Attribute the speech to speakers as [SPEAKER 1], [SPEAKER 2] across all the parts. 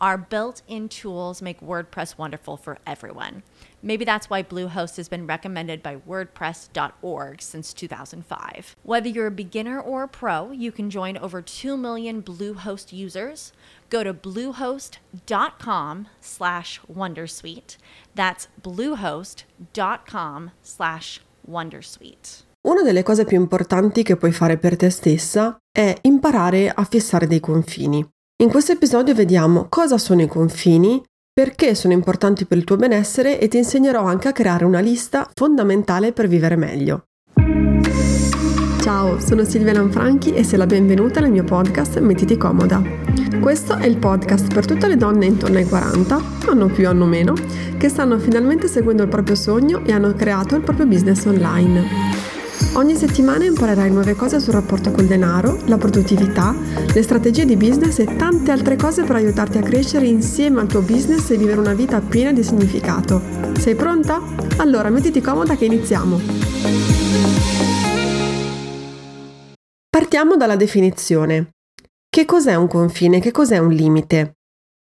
[SPEAKER 1] Our built in tools make WordPress wonderful for everyone. Maybe that's why Bluehost has been recommended by WordPress.org since 2005. Whether you're a beginner or a pro, you can join over 2 million Bluehost users. Go to bluehost.com slash Wondersuite. That's bluehost.com slash Wondersuite.
[SPEAKER 2] Una delle cose più importanti che puoi fare per te stessa è imparare a fissare dei confini. In questo episodio vediamo cosa sono i confini, perché sono importanti per il tuo benessere e ti insegnerò anche a creare una lista fondamentale per vivere meglio. Ciao, sono Silvia Lanfranchi e sei la benvenuta nel mio podcast Mettiti comoda. Questo è il podcast per tutte le donne intorno ai 40, hanno più hanno meno, che stanno finalmente seguendo il proprio sogno e hanno creato il proprio business online. Ogni settimana imparerai nuove cose sul rapporto col denaro, la produttività, le strategie di business e tante altre cose per aiutarti a crescere insieme al tuo business e vivere una vita piena di significato. Sei pronta? Allora mettiti comoda che iniziamo! Partiamo dalla definizione. Che cos'è un confine? Che cos'è un limite?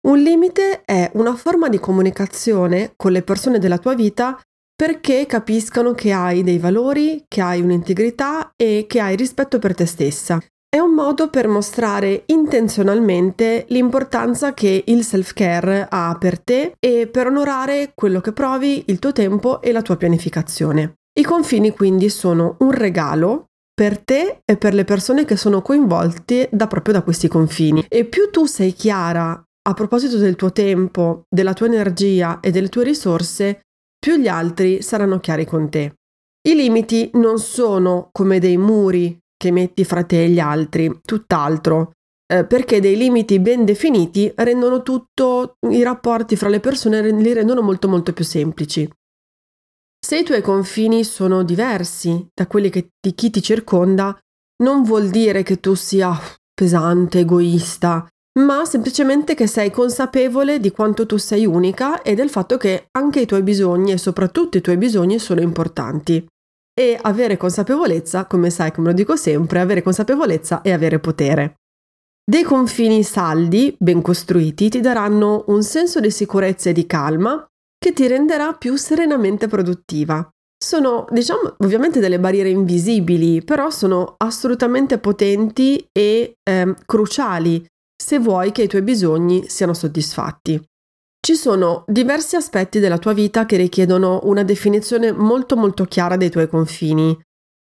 [SPEAKER 2] Un limite è una forma di comunicazione con le persone della tua vita perché capiscano che hai dei valori, che hai un'integrità e che hai rispetto per te stessa. È un modo per mostrare intenzionalmente l'importanza che il self-care ha per te e per onorare quello che provi, il tuo tempo e la tua pianificazione. I confini quindi sono un regalo per te e per le persone che sono coinvolte da proprio da questi confini. E più tu sei chiara a proposito del tuo tempo, della tua energia e delle tue risorse, più gli altri saranno chiari con te. I limiti non sono come dei muri che metti fra te e gli altri, tutt'altro, eh, perché dei limiti ben definiti rendono tutto, i rapporti fra le persone li rendono molto molto più semplici. Se i tuoi confini sono diversi da quelli che, di chi ti circonda, non vuol dire che tu sia pesante, egoista, ma semplicemente che sei consapevole di quanto tu sei unica e del fatto che anche i tuoi bisogni e soprattutto i tuoi bisogni sono importanti. E avere consapevolezza, come sai, come lo dico sempre, avere consapevolezza e avere potere. Dei confini saldi, ben costruiti, ti daranno un senso di sicurezza e di calma che ti renderà più serenamente produttiva. Sono, diciamo, ovviamente delle barriere invisibili, però sono assolutamente potenti e eh, cruciali se vuoi che i tuoi bisogni siano soddisfatti. Ci sono diversi aspetti della tua vita che richiedono una definizione molto molto chiara dei tuoi confini,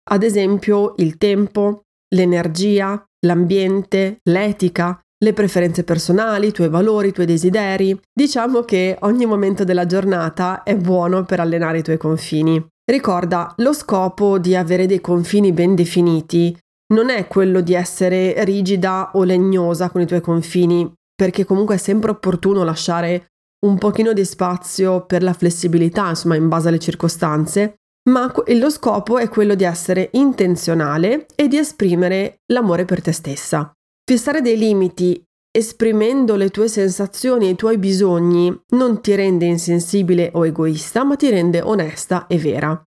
[SPEAKER 2] ad esempio il tempo, l'energia, l'ambiente, l'etica, le preferenze personali, i tuoi valori, i tuoi desideri. Diciamo che ogni momento della giornata è buono per allenare i tuoi confini. Ricorda, lo scopo di avere dei confini ben definiti non è quello di essere rigida o legnosa con i tuoi confini, perché comunque è sempre opportuno lasciare un pochino di spazio per la flessibilità, insomma, in base alle circostanze, ma lo scopo è quello di essere intenzionale e di esprimere l'amore per te stessa. Fissare dei limiti esprimendo le tue sensazioni e i tuoi bisogni non ti rende insensibile o egoista, ma ti rende onesta e vera.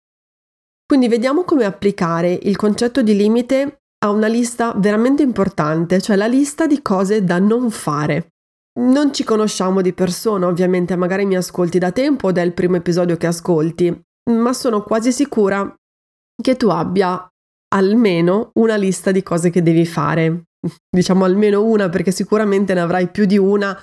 [SPEAKER 2] Quindi vediamo come applicare il concetto di limite ha una lista veramente importante, cioè la lista di cose da non fare. Non ci conosciamo di persona, ovviamente, magari mi ascolti da tempo ed è il primo episodio che ascolti, ma sono quasi sicura che tu abbia almeno una lista di cose che devi fare. Diciamo almeno una perché sicuramente ne avrai più di una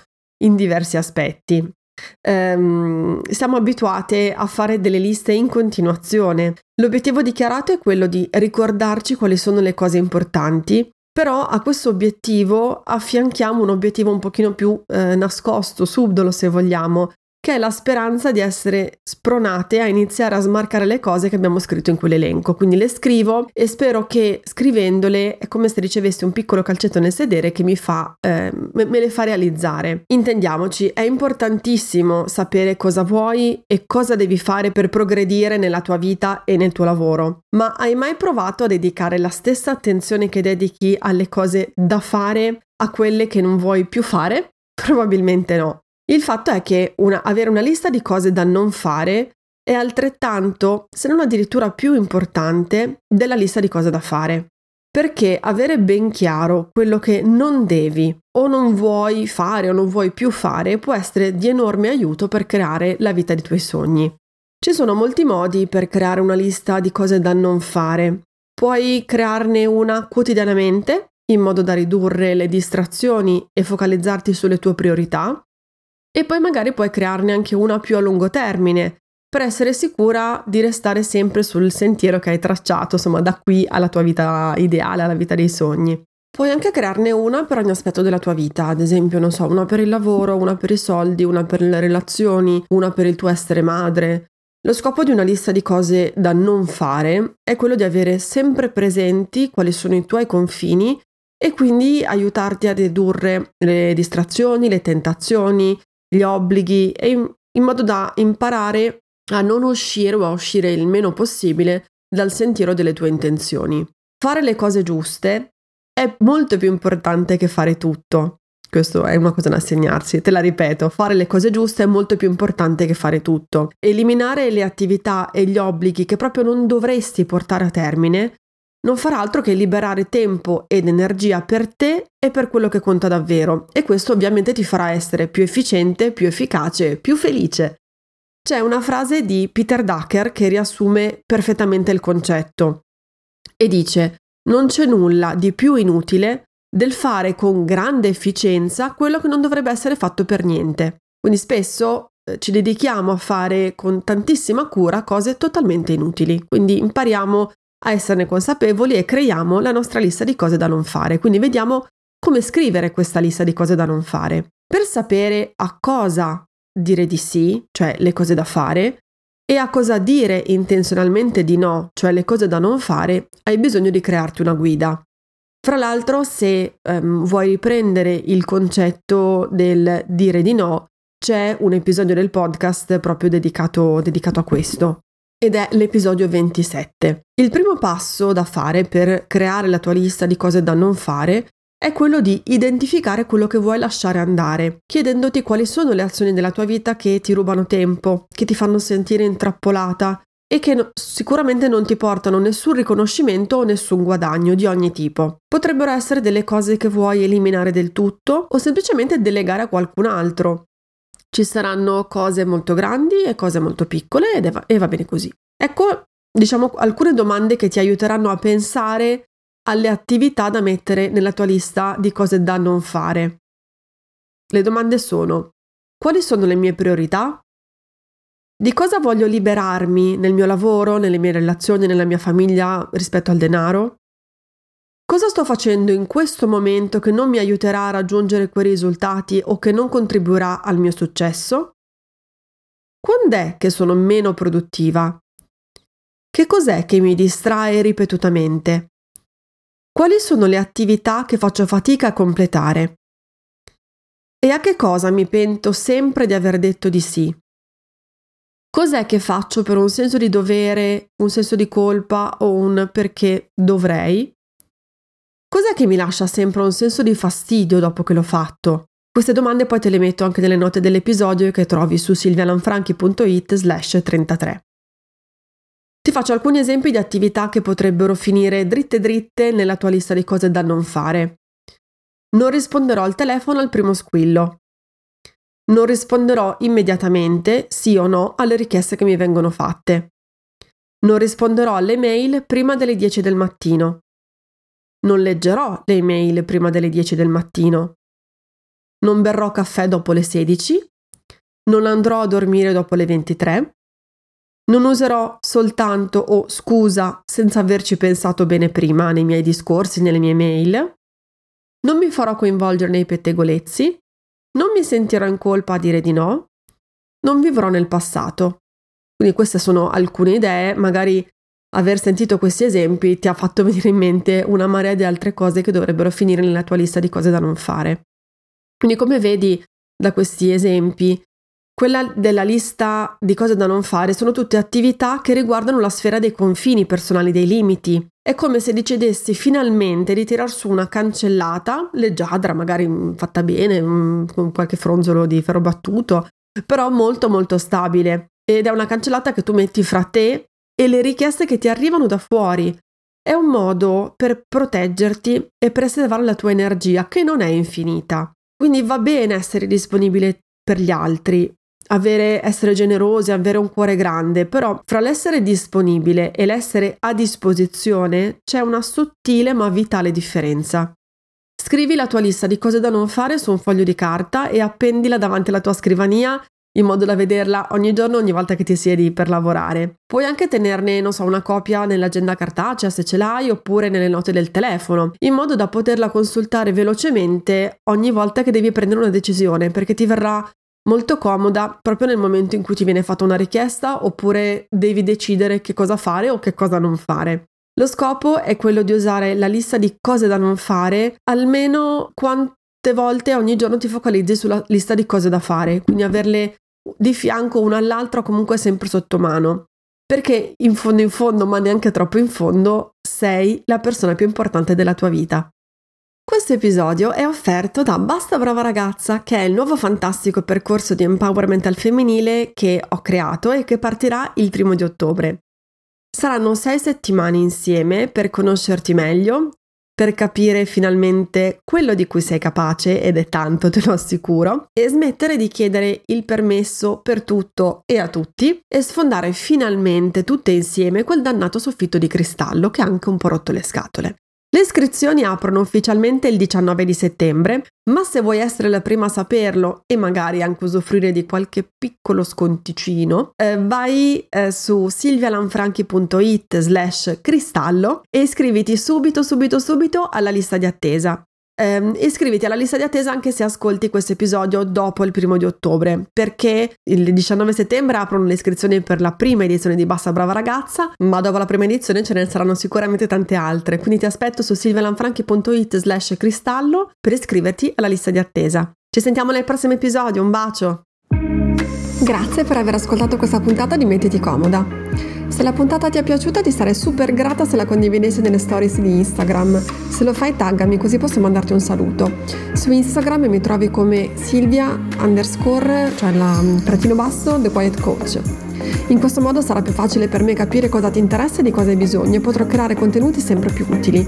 [SPEAKER 2] in diversi aspetti ehm, siamo abituate a fare delle liste in continuazione. L'obiettivo dichiarato è quello di ricordarci quali sono le cose importanti, però a questo obiettivo affianchiamo un obiettivo un pochino più eh, nascosto, subdolo se vogliamo, che è la speranza di essere spronate a iniziare a smarcare le cose che abbiamo scritto in quell'elenco. Quindi le scrivo e spero che scrivendole è come se ricevessi un piccolo calcetto nel sedere che mi fa, eh, me le fa realizzare. Intendiamoci, è importantissimo sapere cosa vuoi e cosa devi fare per progredire nella tua vita e nel tuo lavoro. Ma hai mai provato a dedicare la stessa attenzione che dedichi alle cose da fare a quelle che non vuoi più fare? Probabilmente no. Il fatto è che una, avere una lista di cose da non fare è altrettanto, se non addirittura più importante, della lista di cose da fare. Perché avere ben chiaro quello che non devi o non vuoi fare o non vuoi più fare può essere di enorme aiuto per creare la vita dei tuoi sogni. Ci sono molti modi per creare una lista di cose da non fare. Puoi crearne una quotidianamente, in modo da ridurre le distrazioni e focalizzarti sulle tue priorità, e poi magari puoi crearne anche una più a lungo termine per essere sicura di restare sempre sul sentiero che hai tracciato, insomma, da qui alla tua vita ideale, alla vita dei sogni. Puoi anche crearne una per ogni aspetto della tua vita, ad esempio, non so, una per il lavoro, una per i soldi, una per le relazioni, una per il tuo essere madre. Lo scopo di una lista di cose da non fare è quello di avere sempre presenti quali sono i tuoi confini e quindi aiutarti a ridurre le distrazioni, le tentazioni, gli obblighi e in, in modo da imparare a non uscire o a uscire il meno possibile dal sentiero delle tue intenzioni. Fare le cose giuste è molto più importante che fare tutto. Questo è una cosa da segnarsi, te la ripeto, fare le cose giuste è molto più importante che fare tutto. Eliminare le attività e gli obblighi che proprio non dovresti portare a termine non farà altro che liberare tempo ed energia per te e per quello che conta davvero e questo ovviamente ti farà essere più efficiente, più efficace, più felice. C'è una frase di Peter Ducker che riassume perfettamente il concetto e dice non c'è nulla di più inutile del fare con grande efficienza quello che non dovrebbe essere fatto per niente. Quindi spesso eh, ci dedichiamo a fare con tantissima cura cose totalmente inutili. Quindi impariamo a esserne consapevoli e creiamo la nostra lista di cose da non fare. Quindi vediamo come scrivere questa lista di cose da non fare. Per sapere a cosa dire di sì, cioè le cose da fare, e a cosa dire intenzionalmente di no, cioè le cose da non fare, hai bisogno di crearti una guida. Fra l'altro, se um, vuoi riprendere il concetto del dire di no, c'è un episodio del podcast proprio dedicato, dedicato a questo ed è l'episodio 27. Il primo passo da fare per creare la tua lista di cose da non fare è quello di identificare quello che vuoi lasciare andare, chiedendoti quali sono le azioni della tua vita che ti rubano tempo, che ti fanno sentire intrappolata e che no, sicuramente non ti portano nessun riconoscimento o nessun guadagno di ogni tipo. Potrebbero essere delle cose che vuoi eliminare del tutto o semplicemente delegare a qualcun altro, ci saranno cose molto grandi e cose molto piccole ed va, e va bene così. Ecco, diciamo, alcune domande che ti aiuteranno a pensare alle attività da mettere nella tua lista di cose da non fare. Le domande sono: quali sono le mie priorità? Di cosa voglio liberarmi nel mio lavoro, nelle mie relazioni, nella mia famiglia rispetto al denaro? Cosa sto facendo in questo momento che non mi aiuterà a raggiungere quei risultati o che non contribuirà al mio successo? Quando è che sono meno produttiva? Che cos'è che mi distrae ripetutamente? Quali sono le attività che faccio fatica a completare? E a che cosa mi pento sempre di aver detto di sì? Cos'è che faccio per un senso di dovere, un senso di colpa o un perché dovrei? Cos'è che mi lascia sempre un senso di fastidio dopo che l'ho fatto? Queste domande poi te le metto anche nelle note dell'episodio che trovi su silvialanfranchi.it slash 33. Ti faccio alcuni esempi di attività che potrebbero finire dritte dritte nella tua lista di cose da non fare. Non risponderò al telefono al primo squillo. Non risponderò immediatamente, sì o no, alle richieste che mi vengono fatte. Non risponderò alle mail prima delle 10 del mattino. Non leggerò le email prima delle 10 del mattino. Non berrò caffè dopo le 16. Non andrò a dormire dopo le 23. Non userò soltanto o scusa senza averci pensato bene prima nei miei discorsi, nelle mie mail. Non mi farò coinvolgere nei pettegolezzi. Non mi sentirò in colpa a dire di no. non vivrò nel passato. Quindi queste sono alcune idee, magari aver sentito questi esempi ti ha fatto venire in mente una marea di altre cose che dovrebbero finire nella tua lista di cose da non fare. Quindi come vedi da questi esempi, quella della lista di cose da non fare sono tutte attività che riguardano la sfera dei confini personali, dei limiti. È come se decidessi finalmente di tirar su una cancellata, leggiadra, magari mm, fatta bene, mm, con qualche fronzolo di ferro battuto, però molto molto stabile. Ed è una cancellata che tu metti fra te e le richieste che ti arrivano da fuori. È un modo per proteggerti e preservare la tua energia, che non è infinita. Quindi va bene essere disponibile per gli altri, avere, essere generosi, avere un cuore grande, però fra l'essere disponibile e l'essere a disposizione c'è una sottile ma vitale differenza. Scrivi la tua lista di cose da non fare su un foglio di carta e appendila davanti alla tua scrivania in modo da vederla ogni giorno, ogni volta che ti siedi per lavorare. Puoi anche tenerne, non so, una copia nell'agenda cartacea se ce l'hai oppure nelle note del telefono, in modo da poterla consultare velocemente ogni volta che devi prendere una decisione, perché ti verrà molto comoda proprio nel momento in cui ti viene fatta una richiesta oppure devi decidere che cosa fare o che cosa non fare. Lo scopo è quello di usare la lista di cose da non fare almeno quante volte ogni giorno ti focalizzi sulla lista di cose da fare, quindi averle di fianco una all'altra comunque sempre sotto mano. Perché in fondo in fondo, ma neanche troppo in fondo, sei la persona più importante della tua vita. Questo episodio è offerto da Basta Brava Ragazza, che è il nuovo fantastico percorso di empowerment al femminile che ho creato e che partirà il primo di ottobre. Saranno sei settimane insieme per conoscerti meglio, per capire finalmente quello di cui sei capace, ed è tanto, te lo assicuro, e smettere di chiedere il permesso per tutto e a tutti e sfondare finalmente tutte insieme quel dannato soffitto di cristallo che ha anche un po' rotto le scatole. Le iscrizioni aprono ufficialmente il 19 di settembre, ma se vuoi essere la prima a saperlo e magari anche usufruire di qualche piccolo sconticino, eh, vai eh, su silvialanfranchi.it slash cristallo e iscriviti subito, subito, subito alla lista di attesa. Eh, iscriviti alla lista di attesa anche se ascolti questo episodio dopo il primo di ottobre, perché il 19 settembre aprono le iscrizioni per la prima edizione di Bassa Brava Ragazza, ma dopo la prima edizione ce ne saranno sicuramente tante altre, quindi ti aspetto su silvialanfranchi.it slash cristallo per iscriverti alla lista di attesa. Ci sentiamo nel prossimo episodio, un bacio! Grazie per aver ascoltato questa puntata di Mettiti Comoda. Se la puntata ti è piaciuta ti sarei super grata se la condividessi nelle stories di Instagram. Se lo fai taggami così posso mandarti un saluto. Su Instagram mi trovi come Silvia underscore, cioè la mm, trattino basso, The Quiet Coach. In questo modo sarà più facile per me capire cosa ti interessa e di cosa hai bisogno e potrò creare contenuti sempre più utili.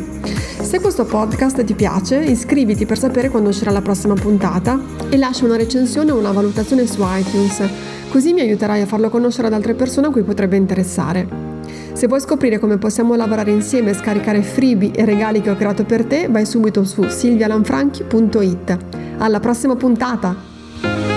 [SPEAKER 2] Se questo podcast ti piace, iscriviti per sapere quando uscirà la prossima puntata e lascia una recensione o una valutazione su iTunes Così mi aiuterai a farlo conoscere ad altre persone a cui potrebbe interessare. Se vuoi scoprire come possiamo lavorare insieme e scaricare freebie e regali che ho creato per te, vai subito su silvialanfranchi.it. Alla prossima puntata!